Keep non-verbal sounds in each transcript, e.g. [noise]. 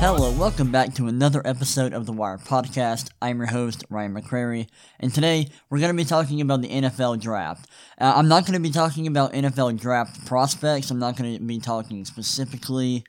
Hello, welcome back to another episode of the Wire Podcast. I'm your host, Ryan McCrary, and today we're going to be talking about the NFL Draft. Uh, I'm not going to be talking about NFL Draft prospects, I'm not going to be talking specifically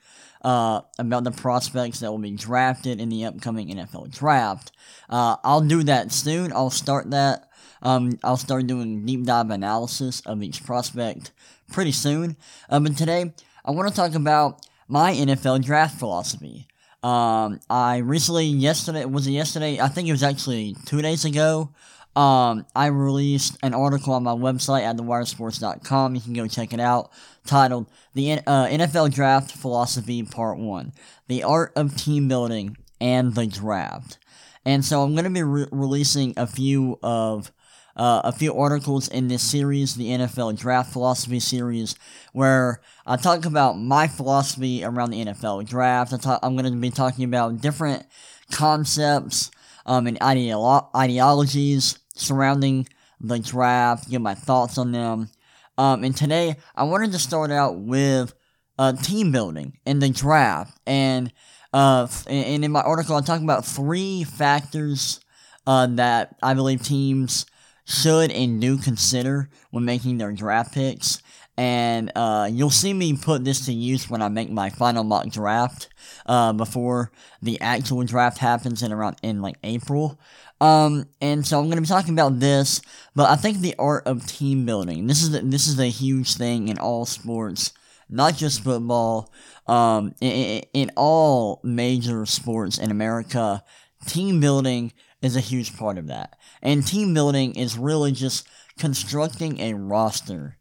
uh, about the prospects that will be drafted in the upcoming NFL Draft. Uh, I'll do that soon, I'll start that. Um, I'll start doing deep dive analysis of each prospect pretty soon. Uh, but today, I want to talk about my NFL draft philosophy. Um, I recently, yesterday, was it yesterday? I think it was actually two days ago. Um, I released an article on my website at thewiresports.com. You can go check it out. Titled "The uh, NFL Draft Philosophy Part One: The Art of Team Building and the Draft." And so I'm going to be re- releasing a few of uh, a few articles in this series, the NFL Draft Philosophy series, where I talk about my philosophy around the NFL Draft. I talk, I'm going to be talking about different concepts um, and ideolo- ideologies surrounding the draft, give my thoughts on them. Um, and today, I wanted to start out with uh, team building in the draft. And, uh, and in my article, I talk about three factors uh, that I believe teams should and do consider when making their draft picks. And uh, you'll see me put this to use when I make my final mock draft uh, before the actual draft happens in around in like April. Um, and so I'm going to be talking about this, but I think the art of team building. This is a, this is a huge thing in all sports, not just football. Um, in, in all major sports in America, team building is a huge part of that. And team building is really just constructing a roster.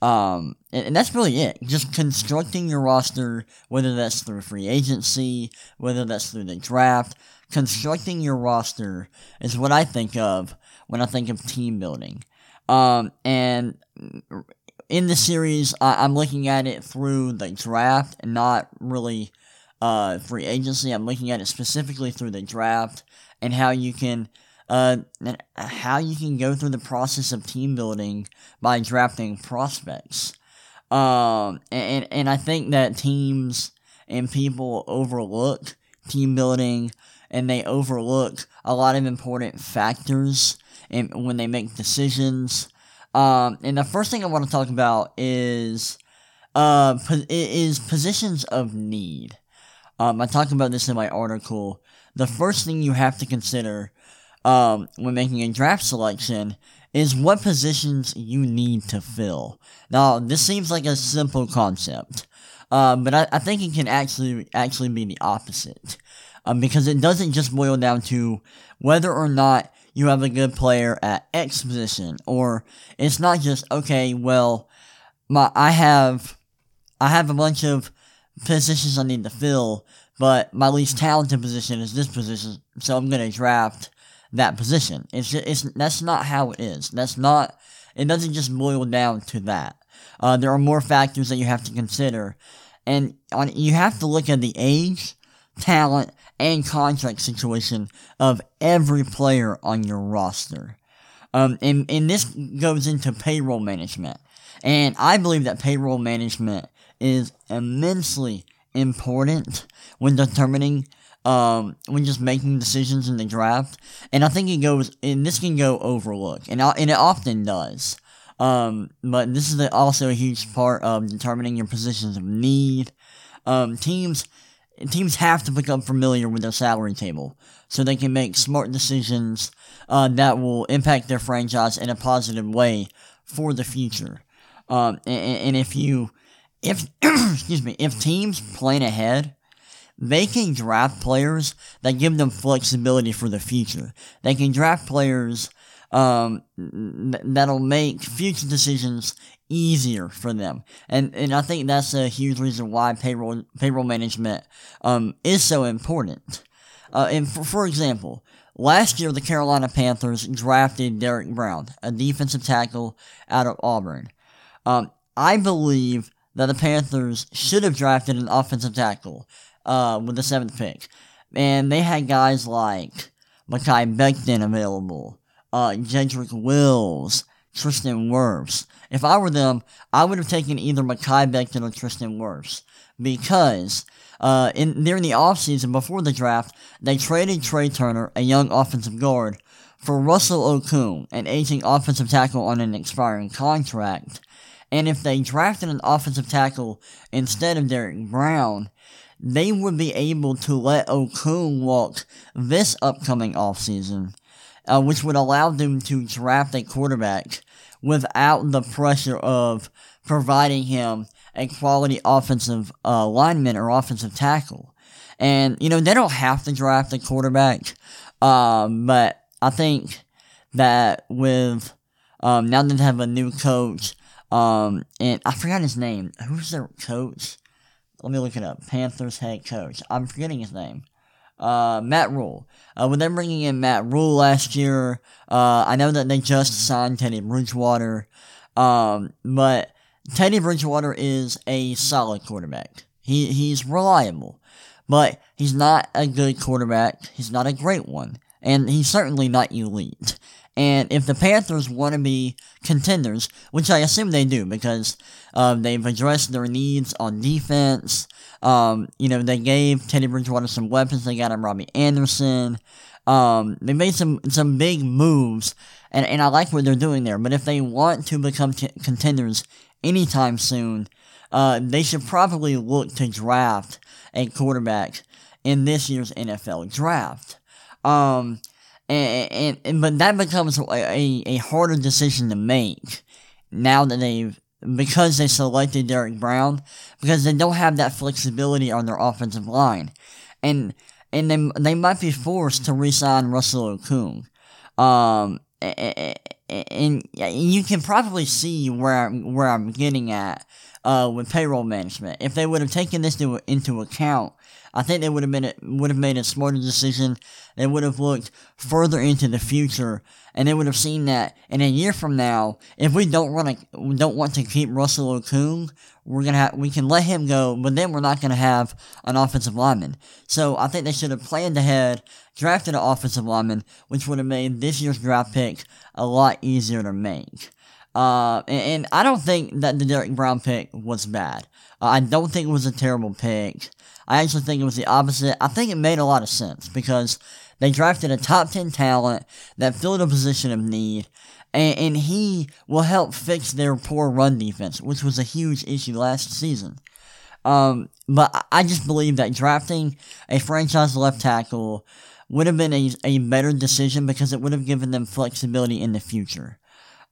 Um, and, and, that's really it. Just constructing your roster, whether that's through free agency, whether that's through the draft. Constructing your roster is what I think of when I think of team building. Um, and in the series, I, am looking at it through the draft and not really uh, free agency. I'm looking at it specifically through the draft and how you can uh, how you can go through the process of team building by drafting prospects. Um, and, and I think that teams and people overlook team building and they overlook a lot of important factors in, when they make decisions. Um, and the first thing I want to talk about is uh, is positions of need. Um, I talk about this in my article. The first thing you have to consider um, when making a draft selection is what positions you need to fill. Now, this seems like a simple concept, uh, but I, I, think it can actually actually be the opposite, um, because it doesn't just boil down to whether or not you have a good player at X position, or it's not just okay. Well, my I have I have a bunch of positions I need to fill, but my least talented position is this position, so I'm gonna draft that position. It's it's that's not how it is. That's not. It doesn't just boil down to that. Uh, there are more factors that you have to consider, and on you have to look at the age, talent, and contract situation of every player on your roster. Um, and, and this goes into payroll management. And I believe that payroll management is immensely important when determining um, when just making decisions in the draft. And I think it goes, and this can go overlooked, and, and it often does. Um, but this is also a huge part of determining your positions of need. Um, teams, teams have to become familiar with their salary table so they can make smart decisions uh, that will impact their franchise in a positive way for the future. Um, and, and if you, if [clears throat] excuse me, if teams plan ahead they can draft players that give them flexibility for the future. They can draft players um, that'll make future decisions easier for them. And and I think that's a huge reason why payroll payroll management um, is so important. Uh, and for, for example, last year the Carolina Panthers drafted Derrick Brown, a defensive tackle out of Auburn. Um, I believe that the Panthers should have drafted an offensive tackle uh, with the seventh pick. and they had guys like Mekhi Becton available, uh, Jedrick Wills, Tristan Wirfs. If I were them, I would have taken either Mekhi Becton or Tristan Wirfs because uh, in during the offseason before the draft, they traded Trai Turner, a young offensive guard, for Russell Okung, an aging offensive tackle on an expiring contract. And if they drafted an offensive tackle instead of Derrick Brown, they would be able to let Okung walk this upcoming offseason, uh, which would allow them to draft a quarterback without the pressure of providing him a quality offensive uh, lineman or offensive tackle. And, you know, they don't have to draft a quarterback, um, but I think that with um, now that they have a new coach, um, and I forgot his name. Who's their coach? Let me look it up. Panthers head coach. I'm forgetting his name. Uh, Matt Rhule. Uh, with them bringing in Matt Rhule last year, uh, I know that they just signed Teddy Bridgewater. Um, but Teddy Bridgewater is a solid quarterback. He he's reliable, but he's not a good quarterback. He's not a great one, and he's certainly not elite. And if the Panthers want to be contenders, which I assume they do because um, they've addressed their needs on defense, um, you know, they gave Teddy Bridgewater some weapons. They got him Robbie Anderson. Um, they made some some big moves, and, and I like what they're doing there. But if they want to become t- contenders anytime soon, uh, they should probably look to draft a quarterback in this year's NFL draft. Um, and, and, and but that becomes a, a, a harder decision to make now that they've because they selected Derrick Brown because they don't have that flexibility on their offensive line, and and they they might be forced to re-sign Russell Okung. Um, and you can probably see where I'm, where I'm getting at uh, with payroll management. If they would have taken this into, into account, I think they would have been would have made a smarter decision. They would have looked further into the future, and they would have seen that in a year from now, if we don't want to don't want to keep Russell Okung, we're gonna have, we can let him go, but then we're not gonna have an offensive lineman. So I think they should have planned ahead, drafted an offensive lineman, which would have made this year's draft pick a lot easier to make. Uh, and, and, I don't think that the Derrick Brown pick was bad. Uh, I don't think it was a terrible pick. I actually think it was the opposite. I think it made a lot of sense because they drafted a top 10 talent that filled a position of need, and, and he will help fix their poor run defense, which was a huge issue last season. Um, but I just believe that drafting a franchise left tackle would have been a, a better decision because it would have given them flexibility in the future.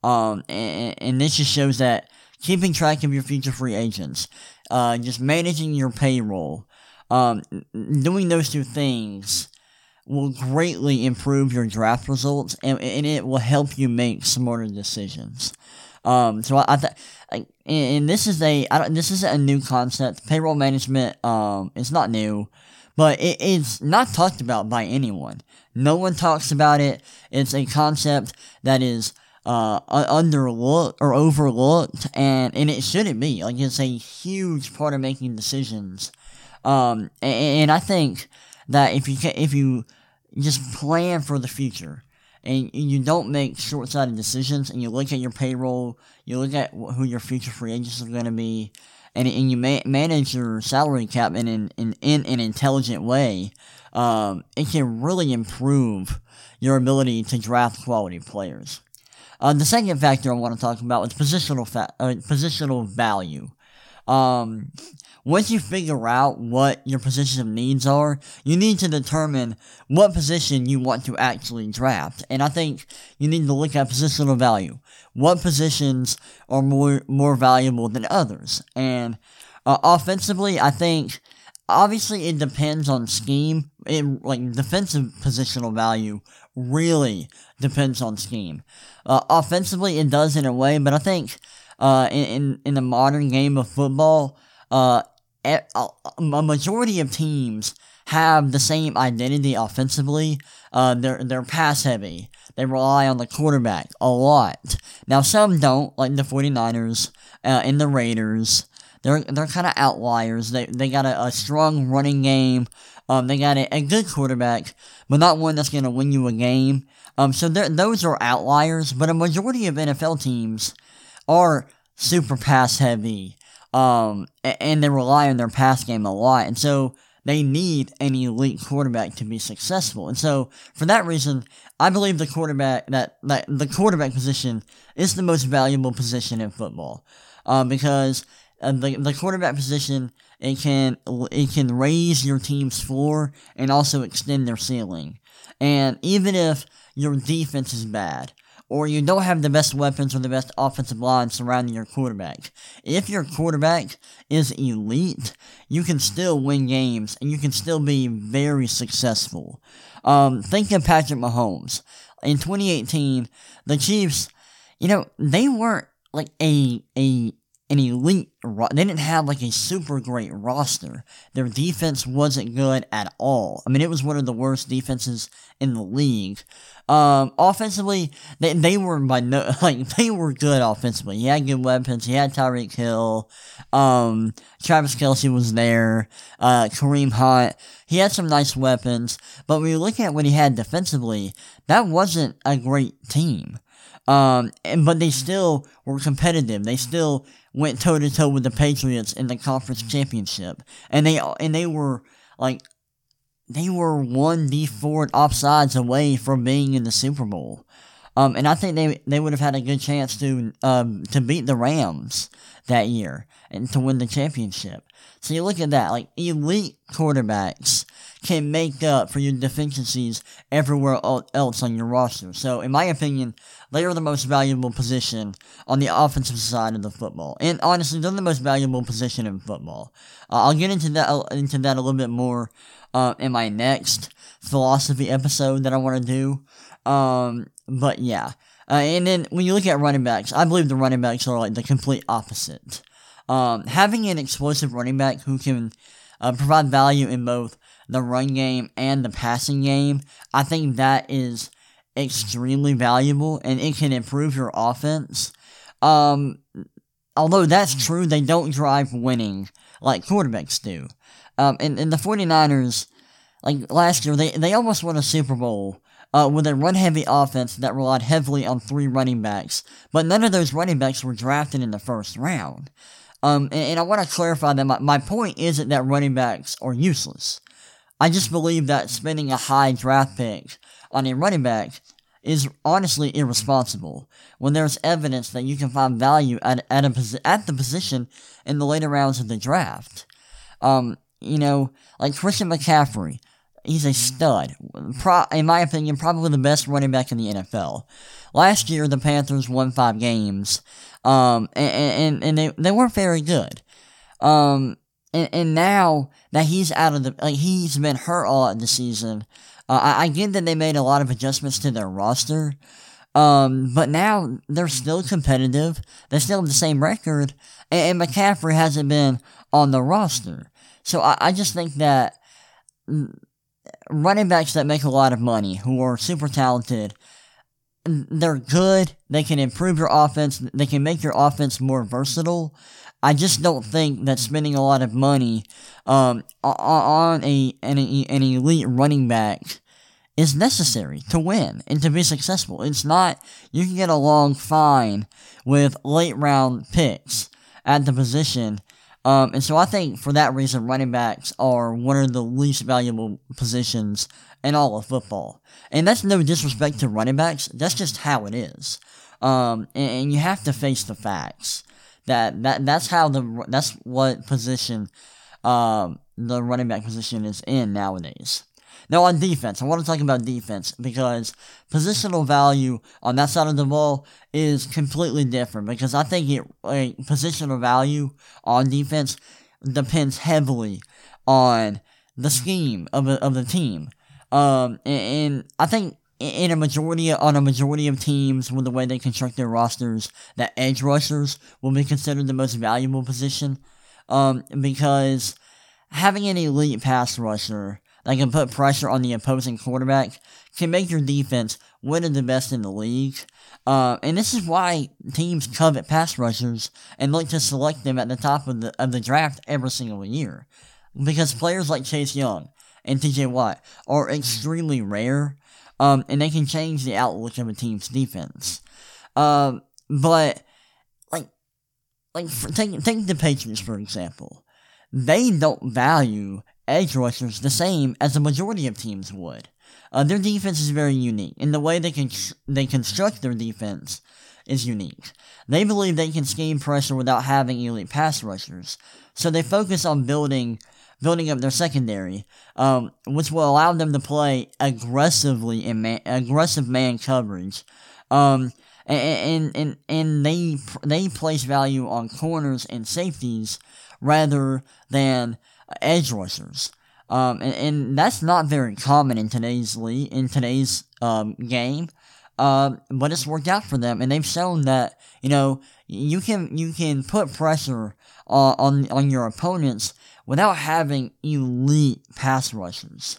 Um, and, and this just shows that keeping track of your future free agents, uh, just managing your payroll, um, doing those two things will greatly improve your draft results and, and it will help you make smarter decisions. Um, so I, I and this is a I don't, this is a new concept. Payroll management um is not new, but it is not talked about by anyone. No one talks about it. It's a concept that is uh, underlooked or overlooked, and, and it shouldn't be. Like, it's a huge part of making decisions. Um, and, and I think that if you if you just plan for the future, and you don't make short-sighted decisions, and you look at your payroll, you look at who your future free agents are going to be, and, and you ma- manage your salary cap in an, in, in an intelligent way, um, it can really improve your ability to draft quality players. Uh, the second factor I want to talk about is positional fa- uh, positional value. Um, once you figure out what your position of needs are, you need to determine what position you want to actually draft. And I think you need to look at positional value. What positions are more more valuable than others? And uh, offensively, I think obviously it depends on scheme. It, like defensive positional value really depends on scheme. Uh, offensively, it does in a way, but I think uh, in, in, in the modern game of football, uh, a, a majority of teams have the same identity offensively. Uh, they're they're pass heavy. They rely on the quarterback a lot. Now some don't, like the 49ers uh, and the Raiders. They're they're kind of outliers. They they got a, a strong running game, Um, they got a, a good quarterback, but not one that's going to win you a game. Um, so those are outliers, but a majority of NFL teams are super pass heavy. Um, and they rely on their pass game a lot. And so they need an elite quarterback to be successful. And so for that reason, I believe the quarterback that, that the quarterback position is the most valuable position in football. Um, because uh, the the quarterback position it can it can raise your team's floor and also extend their ceiling. And even if your defense is bad, or you don't have the best weapons or the best offensive line surrounding your quarterback. If your quarterback is elite, you can still win games and you can still be very successful. Um, think of Patrick Mahomes. In 2018, the Chiefs, you know, they weren't like a a an elite. Ro- they didn't have like a super great roster. Their defense wasn't good at all. I mean, it was one of the worst defenses in the league. Um, offensively, they they were by no [laughs] like they were good offensively. He had good weapons. He had Tyreek Hill. Um, Travis Kelce was there. Uh, Kareem Hunt. He had some nice weapons. But when you look at what he had defensively, that wasn't a great team. Um, and, but they still were competitive. They still went toe to toe with the Patriots in the conference championship, and they and they were like they were one Dee Ford offsides away from being in the Super Bowl. Um, and I think they they would have had a good chance to um, to beat the Rams that year and to win the championship. So you look at that, like elite quarterbacks can make up for your deficiencies everywhere else on your roster. So, in my opinion, they are the most valuable position on the offensive side of the football. And honestly, they're the most valuable position in football. Uh, I'll get into that into that a little bit more uh, in my next philosophy episode that I want to do. Um, but yeah. Uh, and then when you look at running backs, I believe the running backs are like the complete opposite. Um, having an explosive running back who can uh, provide value in both the run game and the passing game, I think that is extremely valuable and it can improve your offense. Um, although that's true, they don't drive winning like quarterbacks do. Um, and, and the 49ers, like last year, they, they almost won a Super Bowl uh, with a run heavy offense that relied heavily on three running backs, but none of those running backs were drafted in the first round. Um, and, and I want to clarify that my, my point isn't that running backs are useless. I just believe that spending a high draft pick on a running back is honestly irresponsible when there's evidence that you can find value at, at, a, at the position in the later rounds of the draft. Um, you know, like Christian McCaffrey, he's a stud. Pro, in my opinion, probably the best running back in the NFL. Last year, the Panthers won five games, um, and, and, and they, they weren't very good. Um, and, and now that he's out of the, like, he's been hurt all of the season, uh, I, I get that they made a lot of adjustments to their roster, um, but now they're still competitive. They still have the same record, and, and McCaffrey hasn't been on the roster. So I, I just think that running backs that make a lot of money, who are super talented, they're good. They can improve your offense. They can make your offense more versatile. I just don't think that spending a lot of money um, on a an, an elite running back is necessary to win and to be successful. It's not. You can get along fine with late round picks at the position. Um, and so I think for that reason, running backs are one of the least valuable positions in all of football. And that's no disrespect to running backs. That's just how it is. Um, and, and you have to face the facts. That that that's how the that's what position um, the running back position is in nowadays. Now on defense, I want to talk about defense because positional value on that side of the ball is completely different because I think it like, positional value on defense depends heavily on the scheme of, of the team. Um, and, and I think in a majority on a majority of teams with the way they construct their rosters, that edge rushers will be considered the most valuable position. Um, because having an elite pass rusher that can put pressure on the opposing quarterback can make your defense one of the best in the league. Uh, and this is why teams covet pass rushers and look to select them at the top of the of the draft every single year, because players like Chase Young and TJ Watt are extremely rare, um, and they can change the outlook of a team's defense. Um, but like, like for, take take the Patriots for example, they don't value edge rushers the same as the majority of teams would. Uh, their defense is very unique, and the way they can they construct their defense is unique. They believe they can scheme pressure without having elite pass rushers, so they focus on building building up their secondary, um, which will allow them to play aggressively in man, aggressive man coverage. Um, and, and, and they, they place value on corners and safeties rather than edge rushers. Um, and, and that's not very common in today's league, in today's um, game. Um, but it's worked out for them, and they've shown that you know you can you can put pressure on on, on your opponents without having elite pass rushers.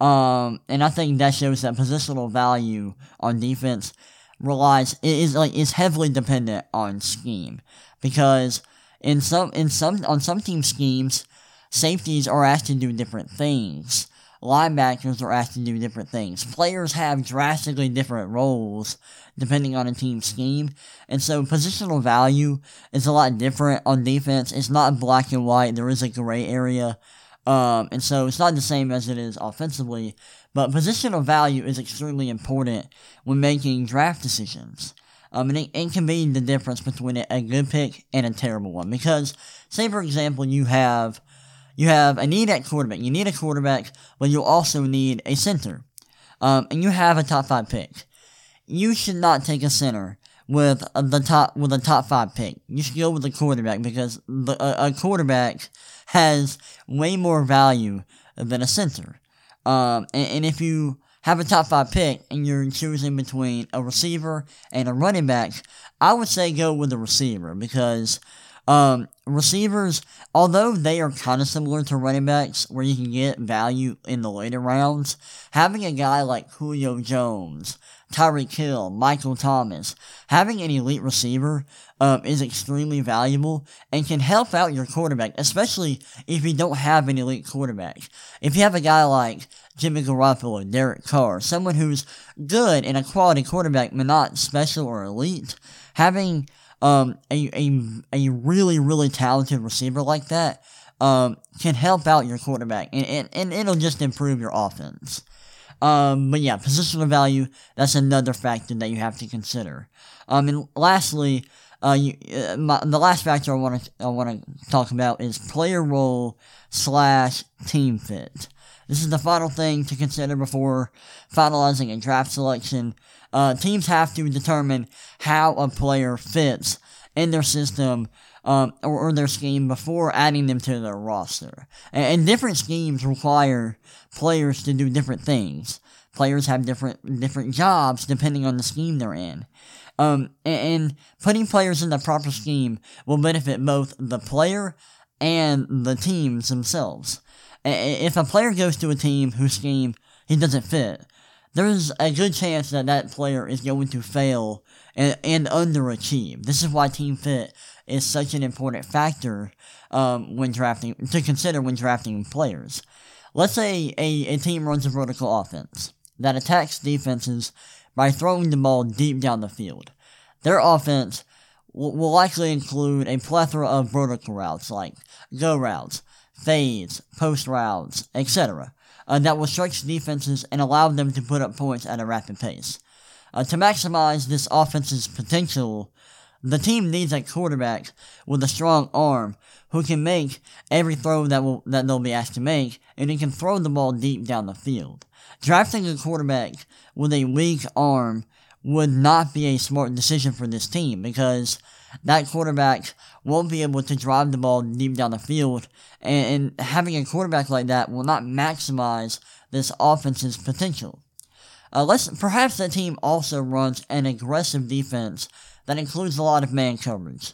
Um, and I think that shows that positional value on defense relies is like is heavily dependent on scheme because in some in some on some team schemes safeties are asked to do different things linebackers are asked to do different things. Players have drastically different roles depending on a team scheme, and so positional value is a lot different on defense. It's not black and white, there is a gray area, um, and so it's not the same as it is offensively, but positional value is extremely important when making draft decisions. Um, and it, it can be the difference between a good pick and a terrible one. Because, say for example, you have you have a need at quarterback. You need a quarterback, but you also need a center. Um, and you have a top five pick. You should not take a center with the top with a top five pick. You should go with a quarterback because the, a, a, quarterback has way more value than a center. Um, and, and if you have a top five pick and you're choosing between a receiver and a running back, I would say go with the receiver because um, receivers, although they are kind of similar to running backs, where you can get value in the later rounds, having a guy like Julio Jones, Tyreek Hill, Michael Thomas, having an elite receiver um, is extremely valuable and can help out your quarterback, especially if you don't have an elite quarterback. If you have a guy like Jimmy Garoppolo, Derek Carr, someone who's good and a quality quarterback, but not special or elite, having um, a, a, a really, really talented receiver like that um, can help out your quarterback, and, and, and it'll just improve your offense. Um, but yeah, positional value, that's another factor that you have to consider. Um, and lastly, uh, you, uh, my, the last factor I want to I want to talk about is player role slash team fit. This is the final thing to consider before finalizing a draft selection. Uh, teams have to determine how a player fits in their system um, or, or, their scheme before adding them to their roster. And, and, different schemes require players to do different things. Players have different different jobs depending on the scheme they're in. Um, and, and putting players in the proper scheme will benefit both the player and the teams themselves. If a player goes to a team whose scheme he doesn't fit, there's a good chance that that player is going to fail and, and underachieve. This is why team fit is such an important factor um, when drafting to consider when drafting players. Let's say a, a team runs a vertical offense that attacks defenses by throwing the ball deep down the field. Their offense will, will likely include a plethora of vertical routes like go routes, fades, post routes, etc., uh, that will stretch defenses and allow them to put up points at a rapid pace. Uh, to maximize this offense's potential, the team needs a quarterback with a strong arm who can make every throw that will that they'll be asked to make, and he can throw the ball deep down the field. Drafting a quarterback with a weak arm would not be a smart decision for this team because that quarterback won't be able to drive the ball deep down the field, and, and having a quarterback like that will not maximize this offense's potential. Uh, let's, perhaps the team also runs an aggressive defense that includes a lot of man coverage.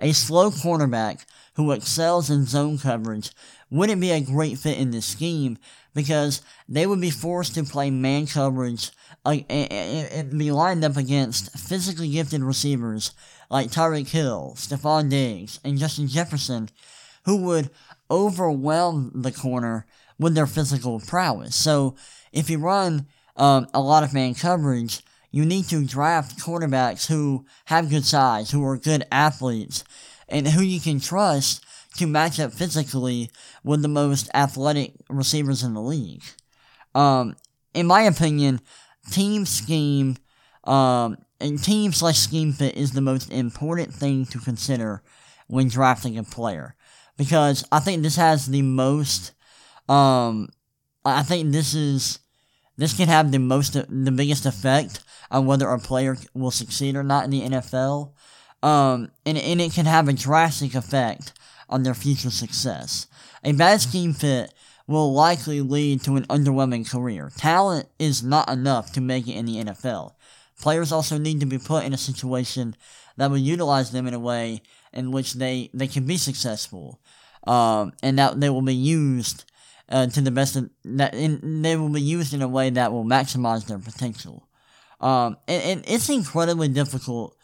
A slow cornerback who excels in zone coverage wouldn't be a great fit in this scheme because they would be forced to play man coverage uh, and, be lined up against physically gifted receivers like Tyreek Hill, Stefon Diggs, and Justin Jefferson, who would overwhelm the corner with their physical prowess. So if you run um, a lot of man coverage, you need to draft quarterbacks who have good size, who are good athletes, and who you can trust to match up physically with the most athletic receivers in the league. Um, in my opinion, team scheme um, and team slash scheme fit is the most important thing to consider when drafting a player because I think this has the most. Um, I think this is this can have the most the biggest effect on whether a player will succeed or not in the NFL. Um, and, and it can have a drastic effect on their future success. A bad scheme fit will likely lead to an underwhelming career. Talent is not enough to make it in the NFL. Players also need to be put in a situation that will utilize them in a way in which they, they can be successful, um, and that they will be used uh, to the best of, that in, they will be used in a way that will maximize their potential. Um, and, and it's incredibly difficult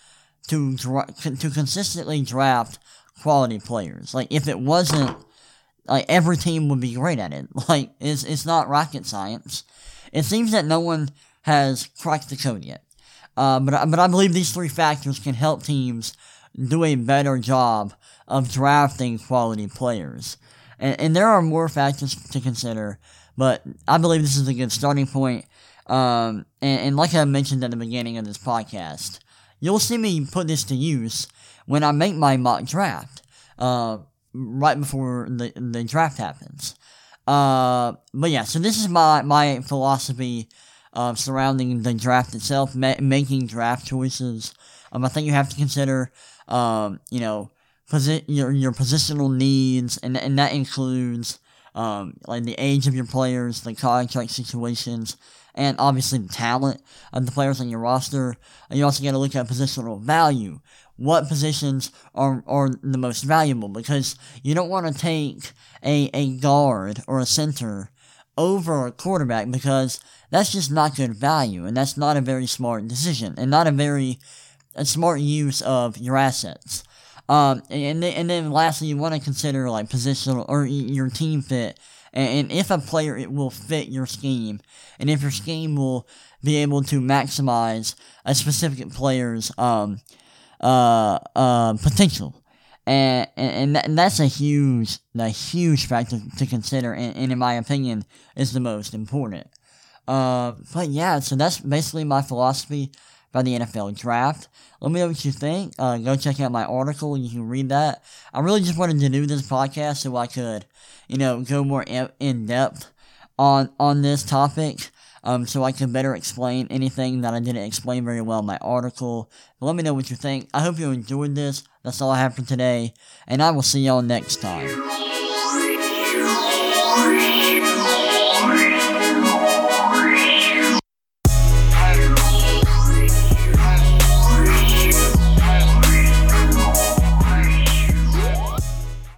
to dra- to consistently draft quality players. Like if it wasn't, like every team would be great at it. [laughs] Like it's it's not rocket science. It seems that no one has cracked the code yet. Uh, but but I believe these three factors can help teams do a better job of drafting quality players. And, and there are more factors to consider, but I believe this is a good starting point. Um, and, and like I mentioned at the beginning of this podcast, you'll see me put this to use when I make my mock draft, uh, right before the, the draft happens. Uh, but yeah, so this is my, my philosophy uh, surrounding the draft itself, ma- making draft choices. Um, I think you have to consider, um, you know, posi- your your positional needs, and and that includes um, like the age of your players, the contract situations, and obviously the talent of the players on your roster. And you also got to look at positional value. What positions are, are the most valuable? Because you don't want to take a, a guard or a center over a quarterback because that's just not good value and that's not a very smart decision and not a very a smart use of your assets. Um, and then, and then lastly, you want to consider like positional or your team fit, and, if a player it will fit your scheme, and if your scheme will be able to maximize a specific player's um uh uh potential, and and, and that's a huge a huge factor to consider, and, and in my opinion, is the most important. Uh, but yeah, so that's basically my philosophy by the NFL draft. Let me know what you think. Uh, go check out my article. You can read that. I really just wanted to do this podcast so I could, you know, go more in depth on on this topic. Um, so I can better explain anything that I didn't explain very well in my article. But let me know what you think. I hope you enjoyed this. That's all I have for today, and I will see y'all next time.